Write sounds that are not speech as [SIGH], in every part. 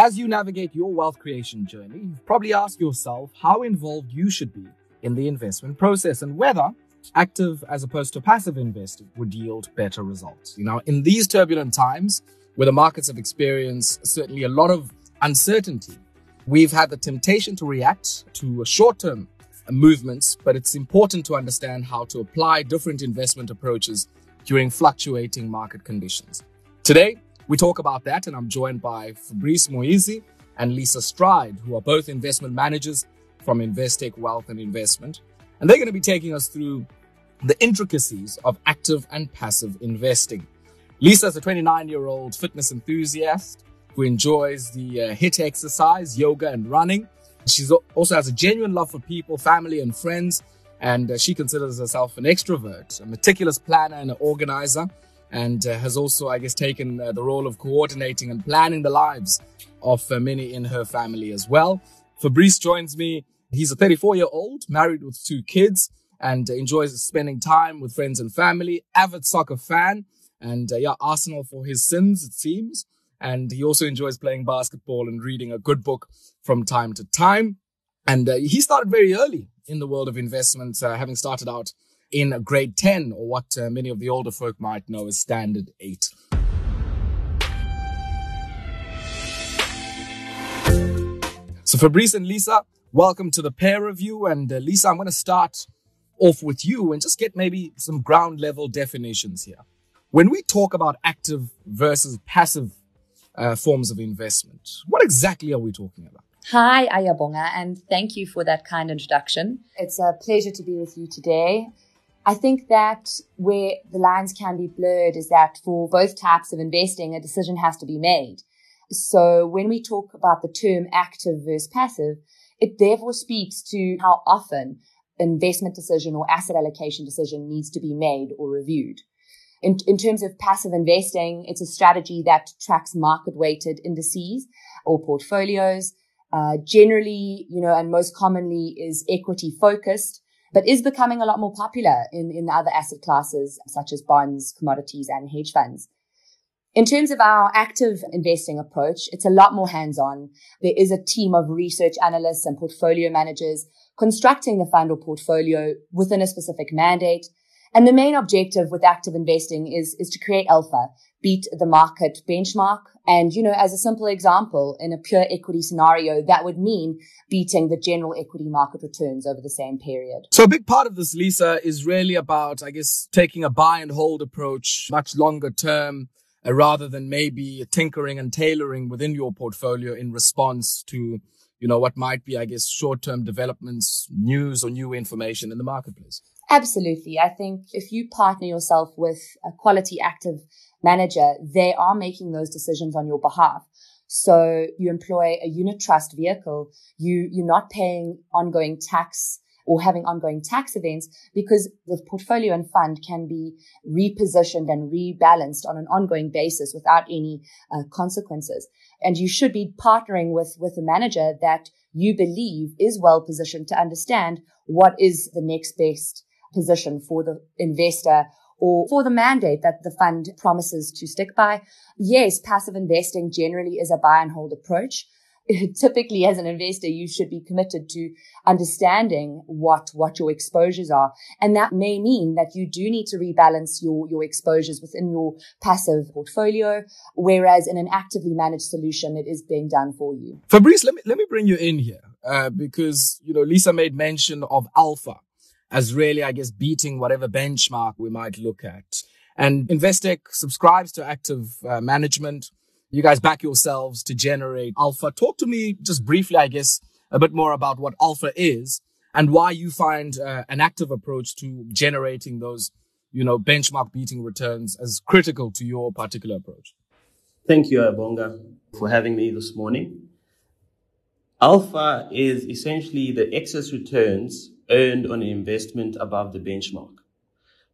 As you navigate your wealth creation journey, you've probably asked yourself how involved you should be in the investment process and whether active as opposed to passive investing would yield better results. Now, in these turbulent times where the markets have experienced certainly a lot of uncertainty, we've had the temptation to react to short term movements, but it's important to understand how to apply different investment approaches during fluctuating market conditions. Today, we talk about that, and I'm joined by Fabrice Muhizi and Lisa Stride, who are both investment managers from Investec Wealth and Investment. And they're going to be taking us through the intricacies of active and passive investing. Lisa is a 29 year old fitness enthusiast who enjoys the uh, HIIT exercise, yoga, and running. She also has a genuine love for people, family, and friends. And uh, she considers herself an extrovert, a meticulous planner, and an organizer and uh, has also, I guess, taken uh, the role of coordinating and planning the lives of uh, many in her family as well. Fabrice joins me. He's a 34 year old, married with two kids, and enjoys spending time with friends and family. Avid soccer fan, and uh, yeah, Arsenal for his sins, it seems. And he also enjoys playing basketball and reading a good book from time to time. And uh, he started very early in the world of investments, uh, having started out in grade 10 or what uh, many of the older folk might know as standard 8. So Fabrice and Lisa, welcome to the peer review. And uh, Lisa, I'm going to start off with you and just get maybe some ground level definitions here. When we talk about active versus passive uh, forms of investment, what exactly are we talking about? Hi, Ayabonga, and thank you for that kind introduction. It's a pleasure to be with you today. I think that where the lines can be blurred is that for both types of investing, a decision has to be made. So when we talk about the term active versus passive, it therefore speaks to how often investment decision or asset allocation decision needs to be made or reviewed. In, in terms of passive investing, it's a strategy that tracks market weighted indices or portfolios. Uh, generally, you know, and most commonly is equity focused but is becoming a lot more popular in, in other asset classes such as bonds, commodities, and hedge funds. In terms of our active investing approach, it's a lot more hands-on. There is a team of research analysts and portfolio managers constructing the fund or portfolio within a specific mandate. And the main objective with active investing is, is to create alpha, beat the market benchmark. And, you know, as a simple example, in a pure equity scenario, that would mean beating the general equity market returns over the same period. So a big part of this, Lisa, is really about, I guess, taking a buy and hold approach, much longer term, uh, rather than maybe tinkering and tailoring within your portfolio in response to, you know, what might be, I guess, short term developments, news or new information in the marketplace. Absolutely. I think if you partner yourself with a quality active manager, they are making those decisions on your behalf. So you employ a unit trust vehicle. You, you're not paying ongoing tax or having ongoing tax events because the portfolio and fund can be repositioned and rebalanced on an ongoing basis without any uh, consequences. And you should be partnering with, with a manager that you believe is well positioned to understand what is the next best position for the investor or for the mandate that the fund promises to stick by. Yes, passive investing generally is a buy and hold approach. [LAUGHS] Typically, as an investor, you should be committed to understanding what, what your exposures are. And that may mean that you do need to rebalance your, your exposures within your passive portfolio. Whereas in an actively managed solution, it is being done for you. Fabrice, let me, let me bring you in here, uh, because, you know, Lisa made mention of alpha as really, I guess, beating whatever benchmark we might look at. And Investec subscribes to active uh, management. You guys back yourselves to generate alpha. Talk to me just briefly, I guess, a bit more about what alpha is and why you find uh, an active approach to generating those, you know, benchmark beating returns as critical to your particular approach. Thank you, Abonga, for having me this morning. Alpha is essentially the excess returns earned on an investment above the benchmark.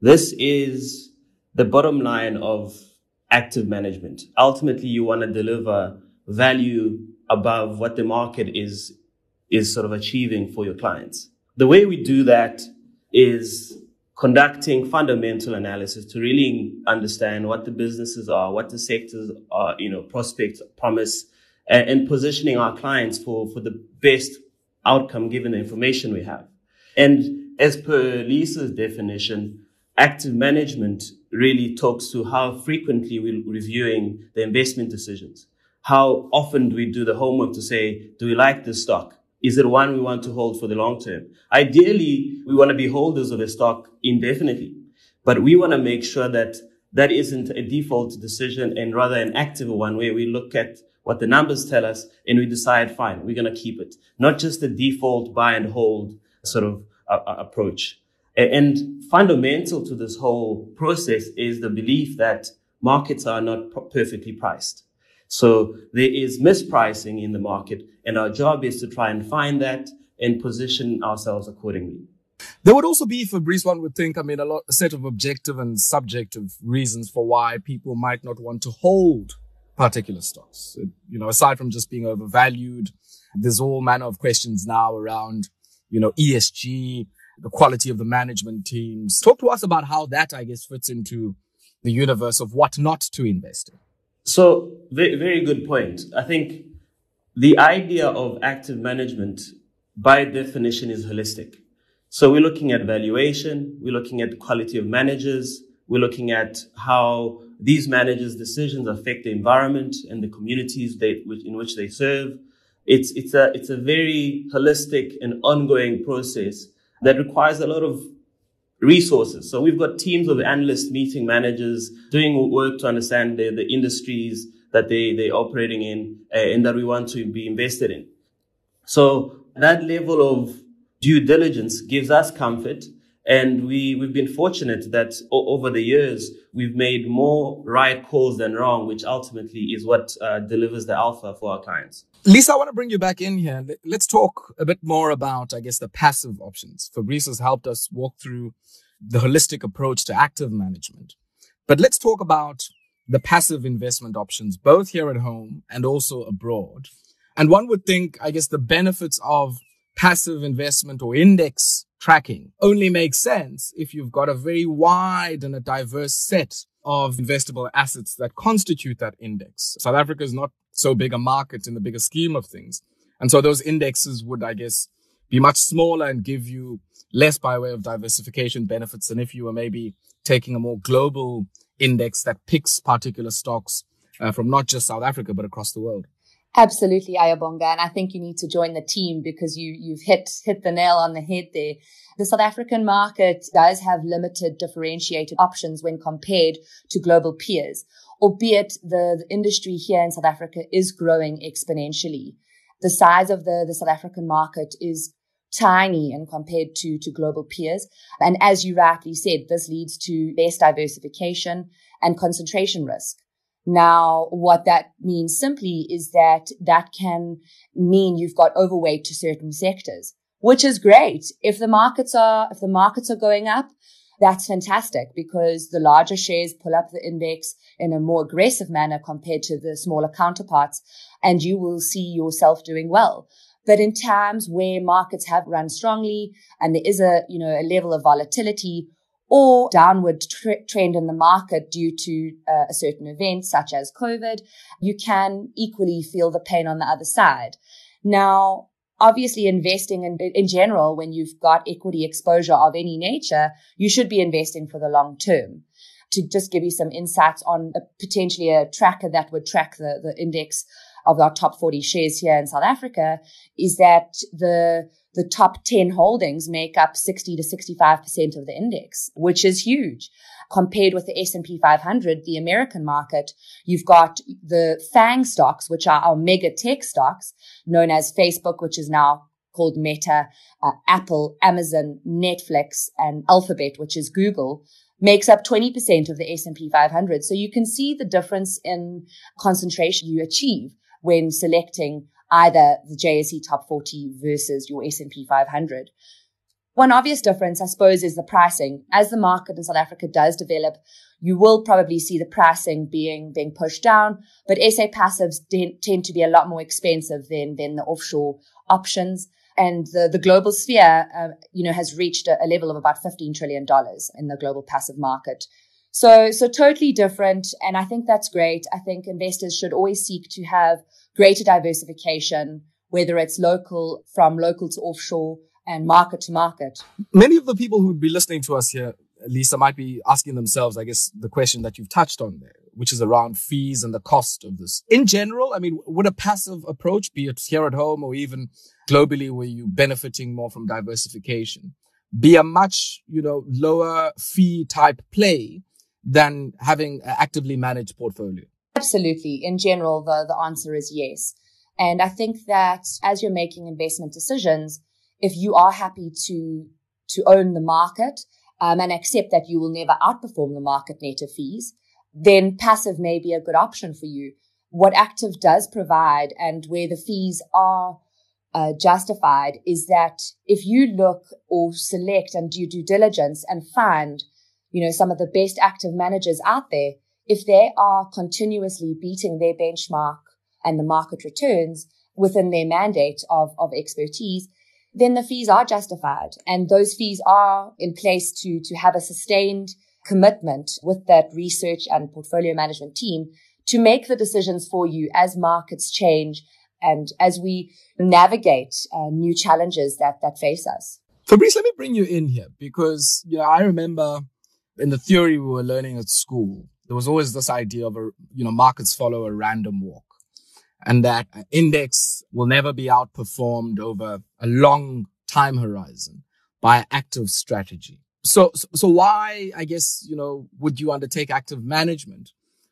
This is the bottom line of active management. Ultimately, you want to deliver value above what the market is, is sort of achieving for your clients. The way we do that is conducting fundamental analysis to really understand what the businesses are, what the sectors are, you know, prospects promise, and, and positioning our clients for, for the best outcome given the information we have. And as per Lisa's definition, active management really talks to how frequently we're reviewing the investment decisions. How often do we do the homework to say, do we like this stock? Is it one we want to hold for the long term? Ideally, we want to be holders of a stock indefinitely, but we want to make sure that that isn't a default decision and rather an active one where we look at what the numbers tell us and we decide, fine, we're going to keep it. Not just the default buy and hold sort of approach. And fundamental to this whole process is the belief that markets are not perfectly priced. So there is mispricing in the market and our job is to try and find that and position ourselves accordingly. There would also be, Fabrice, one would think, I mean, a, lot, a set of objective and subjective reasons for why people might not want to hold particular stocks. You know, aside from just being overvalued, there's all manner of questions now around, you know, ESG, the quality of the management teams. Talk to us about how that, I guess, fits into the universe of what not to invest in. So, very, very good point. I think the idea of active management, by definition, is holistic. So we're looking at valuation, we're looking at the quality of managers, we're looking at how these managers' decisions affect the environment and the communities they, in which they serve. It's, it's, a, it's a very holistic and ongoing process that requires a lot of resources. So we've got teams of analysts meeting managers, doing work to understand the, the industries that they, they're operating in uh, and that we want to be invested in. So that level of due diligence gives us comfort. And we, we've been fortunate that o- over the years, we've made more right calls than wrong, which ultimately is what uh, delivers the alpha for our clients. Lisa, I want to bring you back in here. Let's talk a bit more about, I guess, the passive options. Fabrice has helped us walk through the holistic approach to active management. But let's talk about the passive investment options, both here at home and also abroad. And one would think, I guess, the benefits of passive investment or index tracking only makes sense if you've got a very wide and a diverse set of investable assets that constitute that index. South Africa is not so big a market in the bigger scheme of things. And so those indexes would, I guess, be much smaller and give you less by way of diversification benefits than if you were maybe taking a more global index that picks particular stocks uh, from not just South Africa, but across the world. Absolutely, Ayabonga. And I think you need to join the team because you, you've hit, hit the nail on the head there. The South African market does have limited differentiated options when compared to global peers, albeit the, the industry here in South Africa is growing exponentially. The size of the, the South African market is tiny and compared to, to global peers. And as you rightly said, this leads to less diversification and concentration risk. Now, what that means simply is that that can mean you've got overweight to certain sectors, which is great. If the markets are, if the markets are going up, that's fantastic because the larger shares pull up the index in a more aggressive manner compared to the smaller counterparts and you will see yourself doing well. But in times where markets have run strongly and there is a, you know, a level of volatility, or downward tr- trend in the market due to uh, a certain event such as COVID, you can equally feel the pain on the other side. Now, obviously investing in, in general, when you've got equity exposure of any nature, you should be investing for the long term. To just give you some insights on a, potentially a tracker that would track the, the index of our top 40 shares here in South Africa is that the the top 10 holdings make up 60 to 65% of the index, which is huge. Compared with the S&P 500, the American market, you've got the FANG stocks, which are our mega tech stocks, known as Facebook, which is now called Meta, uh, Apple, Amazon, Netflix, and Alphabet, which is Google, makes up 20% of the S&P 500. So you can see the difference in concentration you achieve when selecting either the JSE top 40 versus your S&P 500. One obvious difference, I suppose, is the pricing. As the market in South Africa does develop, you will probably see the pricing being, being pushed down, but SA passives tend to be a lot more expensive than, than the offshore options. And the, the global sphere, uh, you know, has reached a, a level of about $15 trillion in the global passive market. So, so totally different. And I think that's great. I think investors should always seek to have greater diversification, whether it's local, from local to offshore and market to market. Many of the people who would be listening to us here, Lisa, might be asking themselves, I guess, the question that you've touched on there, which is around fees and the cost of this. In general, I mean, would a passive approach, be it here at home or even globally, where you benefiting more from diversification, be a much, you know, lower fee type play than having an actively managed portfolio? Absolutely. In general, the, the answer is yes. And I think that as you're making investment decisions, if you are happy to, to own the market um, and accept that you will never outperform the market net of fees, then passive may be a good option for you. What active does provide and where the fees are uh, justified is that if you look or select and do due diligence and find, you know, some of the best active managers out there, if they are continuously beating their benchmark and the market returns within their mandate of, of expertise, then the fees are justified and those fees are in place to, to have a sustained commitment with that research and portfolio management team to make the decisions for you as markets change and as we navigate uh, new challenges that, that face us. Fabrice, let me bring you in here because, you know, I remember in the theory we were learning at school, there was always this idea of a, you know, markets follow a random walk and that an index will never be outperformed over a long time horizon by active strategy. So, so, why, I guess, you know, would you undertake active management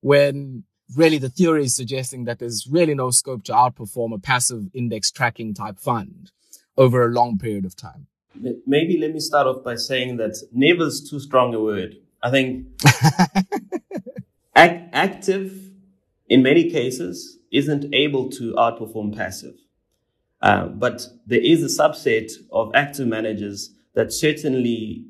when really the theory is suggesting that there's really no scope to outperform a passive index tracking type fund over a long period of time? Maybe let me start off by saying that never is too strong a word. I think [LAUGHS] act- active in many cases isn't able to outperform passive. Uh, but there is a subset of active managers that certainly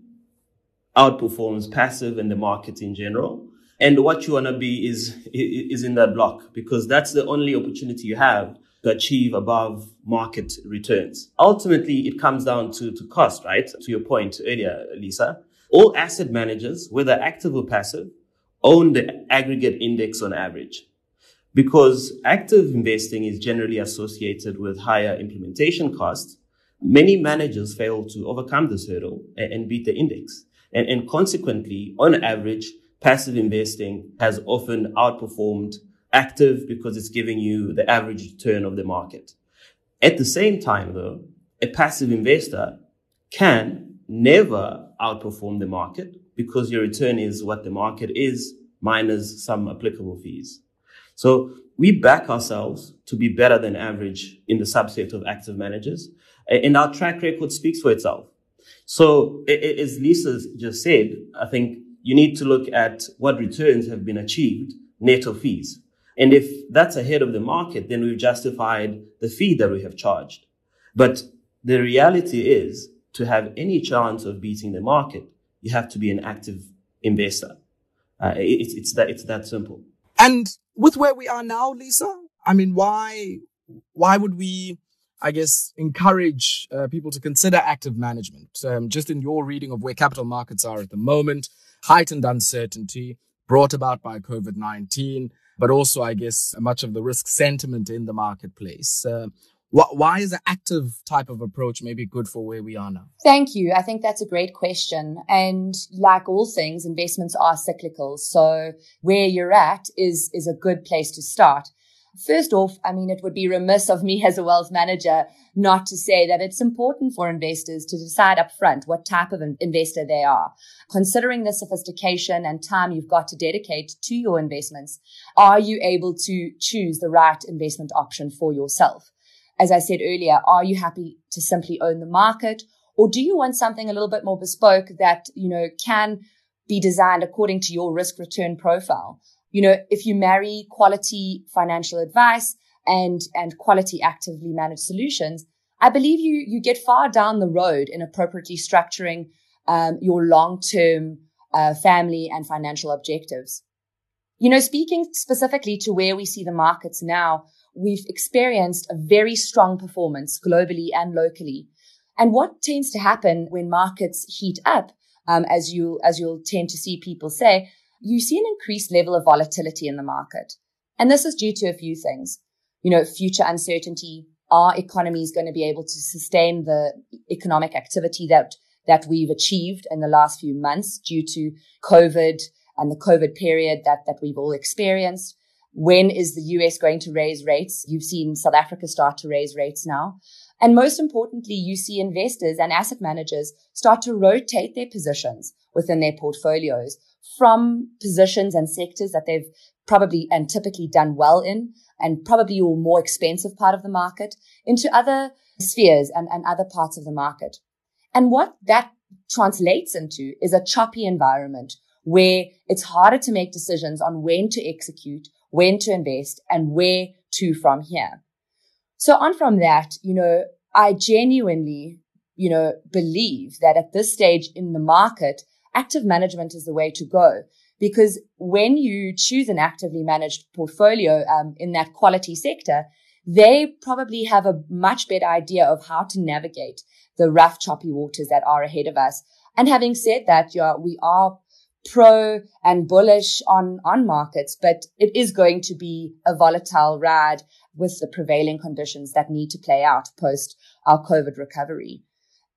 outperforms passive and the market in general. And what you want to be is, is in that block because that's the only opportunity you have to achieve above market returns. Ultimately, it comes down to, to cost, right? To your point earlier, Lisa. All asset managers, whether active or passive, own the aggregate index on average. Because active investing is generally associated with higher implementation costs, many managers fail to overcome this hurdle and beat the index. And, and consequently, on average, passive investing has often outperformed active because it's giving you the average return of the market. At the same time, though, a passive investor can never outperform the market because your return is what the market is minus some applicable fees. So we back ourselves to be better than average in the subset of active managers. And our track record speaks for itself. So as Lisa just said, I think you need to look at what returns have been achieved net of fees. And if that's ahead of the market, then we've justified the fee that we have charged. But the reality is to have any chance of beating the market, you have to be an active investor. Uh, it's, it's that, it's that simple. And with where we are now, Lisa, I mean, why, why would we, I guess, encourage uh, people to consider active management? Um, just in your reading of where capital markets are at the moment, heightened uncertainty brought about by COVID-19, but also, I guess, much of the risk sentiment in the marketplace. Uh, why is an active type of approach maybe good for where we are now? Thank you. I think that's a great question. And like all things, investments are cyclical. So where you're at is, is a good place to start. First off, I mean, it would be remiss of me [LAUGHS] as a wealth manager not to say that it's important for investors to decide upfront what type of investor they are. Considering the sophistication and time you've got to dedicate to your investments, are you able to choose the right investment option for yourself? As I said earlier, are you happy to simply own the market or do you want something a little bit more bespoke that, you know, can be designed according to your risk return profile? you know, if you marry quality financial advice and, and quality actively managed solutions, I believe you, you get far down the road in appropriately structuring, um, your long-term, uh, family and financial objectives. You know, speaking specifically to where we see the markets now, we've experienced a very strong performance globally and locally. And what tends to happen when markets heat up, um, as you as you'll tend to see people say, you see an increased level of volatility in the market. And this is due to a few things. You know, future uncertainty. Are economies going to be able to sustain the economic activity that, that we've achieved in the last few months due to COVID and the COVID period that, that we've all experienced? When is the US going to raise rates? You've seen South Africa start to raise rates now. And most importantly, you see investors and asset managers start to rotate their positions within their portfolios from positions and sectors that they've probably and typically done well in and probably your more expensive part of the market into other spheres and, and other parts of the market. And what that translates into is a choppy environment where it's harder to make decisions on when to execute, when to invest and where to from here. So on from that, you know, I genuinely, you know, believe that at this stage in the market, active management is the way to go. Because when you choose an actively managed portfolio um, in that quality sector, they probably have a much better idea of how to navigate the rough, choppy waters that are ahead of us. And having said that, yeah, we are pro and bullish on, on markets, but it is going to be a volatile ride with the prevailing conditions that need to play out post our COVID recovery.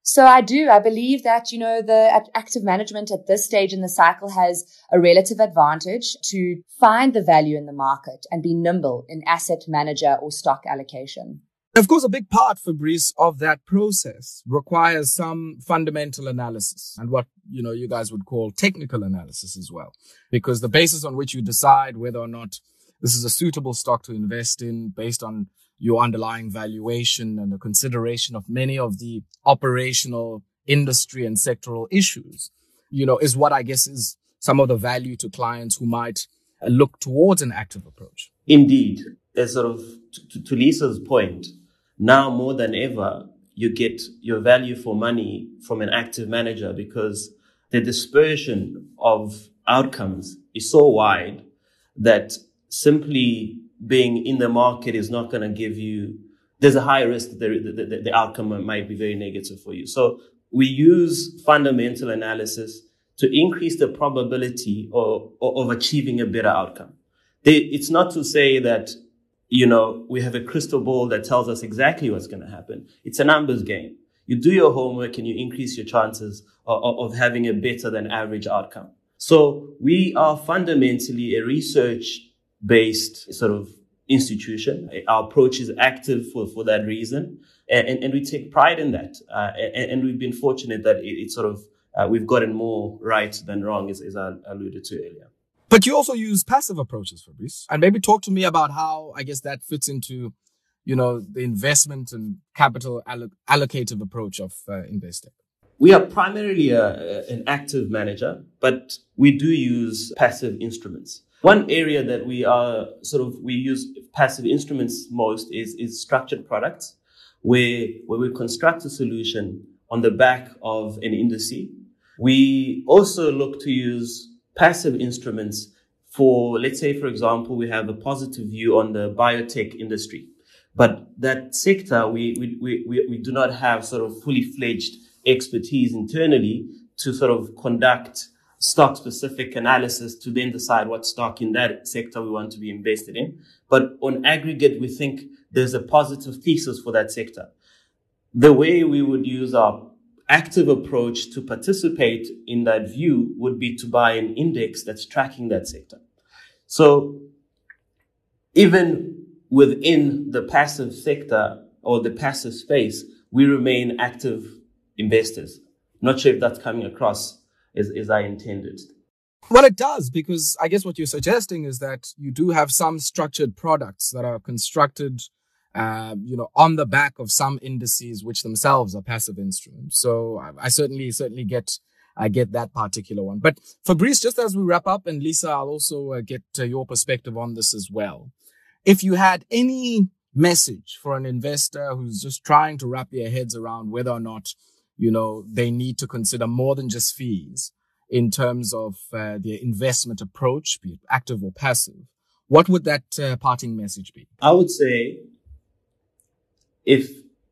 So I do, I believe that, you know, the active management at this stage in the cycle has a relative advantage to find the value in the market and be nimble in asset manager or stock allocation. Of course, a big part, Fabrice, of that process requires some fundamental analysis and what, you know, you guys would call technical analysis as well. Because the basis on which you decide whether or not this is a suitable stock to invest in based on your underlying valuation and the consideration of many of the operational industry and sectoral issues, you know, is what I guess is some of the value to clients who might look towards an active approach. Indeed. As sort of to, to Lisa's point, now more than ever, you get your value for money from an active manager because the dispersion of outcomes is so wide that simply being in the market is not going to give you, there's a high risk that the, the, the outcome might be very negative for you. So we use fundamental analysis to increase the probability of, achieving a better outcome. It's not to say that you know, we have a crystal ball that tells us exactly what's going to happen. It's a numbers game. You do your homework and you increase your chances of, of, having a better than average outcome. So we are fundamentally a research based sort of institution. Our approach is active for, for that reason. And, and, and we take pride in that. Uh, and, and, we've been fortunate that it, it sort of, uh, we've gotten more right than wrong, as, as I alluded to earlier. But you also use passive approaches, Fabrice. And maybe talk to me about how, I guess, that fits into, you know, the investment and capital alloc- allocative approach of uh, investing. We are primarily a, an active manager, but we do use passive instruments. One area that we are sort of, we use passive instruments most is, is structured products, where, where we construct a solution on the back of an indice. We also look to use passive instruments for, let's say, for example, we have a positive view on the biotech industry. But that sector, we, we, we, we do not have sort of fully fledged expertise internally to sort of conduct stock specific analysis to then decide what stock in that sector we want to be invested in. But on aggregate, we think there's a positive thesis for that sector. The way we would use our active approach to participate in that view would be to buy an index that's tracking that sector. So even within the passive sector or the passive space, we remain active investors. Not sure if that's coming across as, as I intended. Well, it does because I guess what you're suggesting is that you do have some structured products that are constructed uh, you know, on the back of some indices, which themselves are passive instruments. So I, I certainly, certainly get, I get that particular one. But Fabrice, just as we wrap up, and Lisa, I'll also uh, get uh, your perspective on this as well. If you had any message for an investor who's just trying to wrap their heads around whether or not, you know, they need to consider more than just fees in terms of uh, their investment approach, be it active or passive, what would that uh, parting message be? I would say if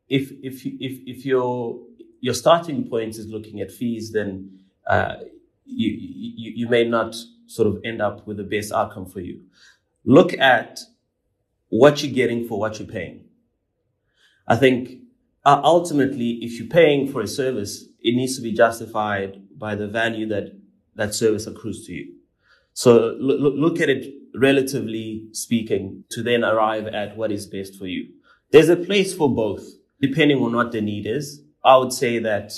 if if if if your your starting point is looking at fees, then uh, you, you you may not sort of end up with the best outcome for you. Look at what you're getting for what you're paying. I think uh, ultimately, if you're paying for a service, it needs to be justified by the value that that service accrues to you. So look, look at it relatively speaking to then arrive at what is best for you. There's a place for both, depending on what the need is. I would say that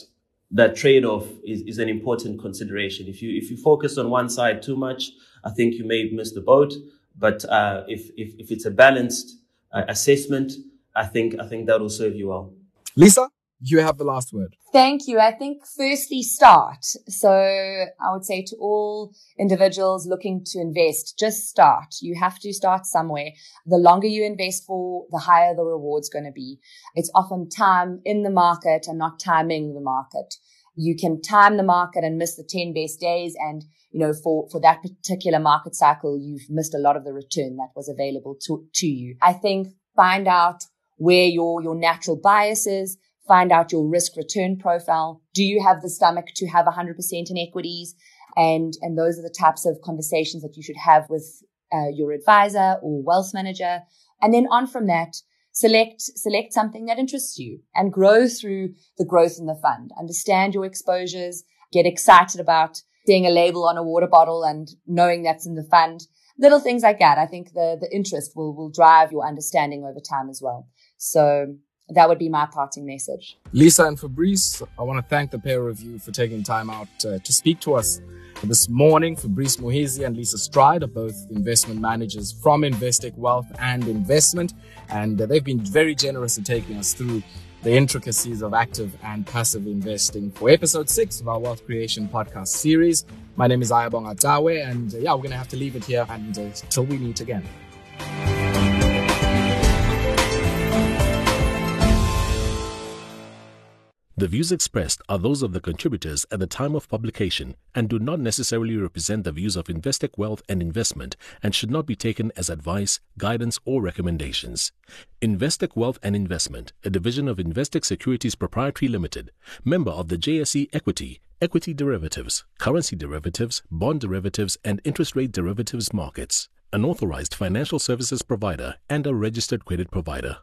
that trade-off is, is an important consideration. If you if you focus on one side too much, I think you may miss the boat. But uh, if, if if it's a balanced uh, assessment, I think I think that will serve you well. Lisa, you have the last word. Thank you. I think firstly start. So I would say to all individuals looking to invest, just start. You have to start somewhere. The longer you invest for, the higher the reward's going to be. It's often time in the market and not timing the market. You can time the market and miss the 10 best days. And, you know, for, for that particular market cycle, you've missed a lot of the return that was available to, to you. I think find out where your, your natural bias is find out your risk return profile. Do you have the stomach to have 100% in equities? And, and those are the types of conversations that you should have with uh, your advisor or wealth manager. And then on from that, select, select something that interests you and grow through the growth in the fund. Understand your exposures, get excited about seeing a label on a water bottle and knowing that's in the fund. Little things like that. I think the, the interest will, will drive your understanding over time as well. So that would be my parting message. Lisa and Fabrice, I want to thank the pair of you for taking time out uh, to speak to us this morning. Fabrice Muhizi and Lisa Stride are both investment managers from Investec Wealth and Investment, and uh, they've been very generous in taking us through the intricacies of active and passive investing for episode six of our Wealth Creation podcast series. My name is Ayabonga Cawe, and uh, yeah, we're going to have to leave it here and until uh, we meet again. The views expressed are those of the contributors at the time of publication and do not necessarily represent the views of Investec Wealth and Investment and should not be taken as advice, guidance, or recommendations. Investec Wealth and Investment, a division of Investec Securities Proprietary Limited, member of the JSE Equity, Equity Derivatives, Currency Derivatives, Bond Derivatives, and Interest Rate Derivatives markets, an authorized financial services provider and a registered credit provider.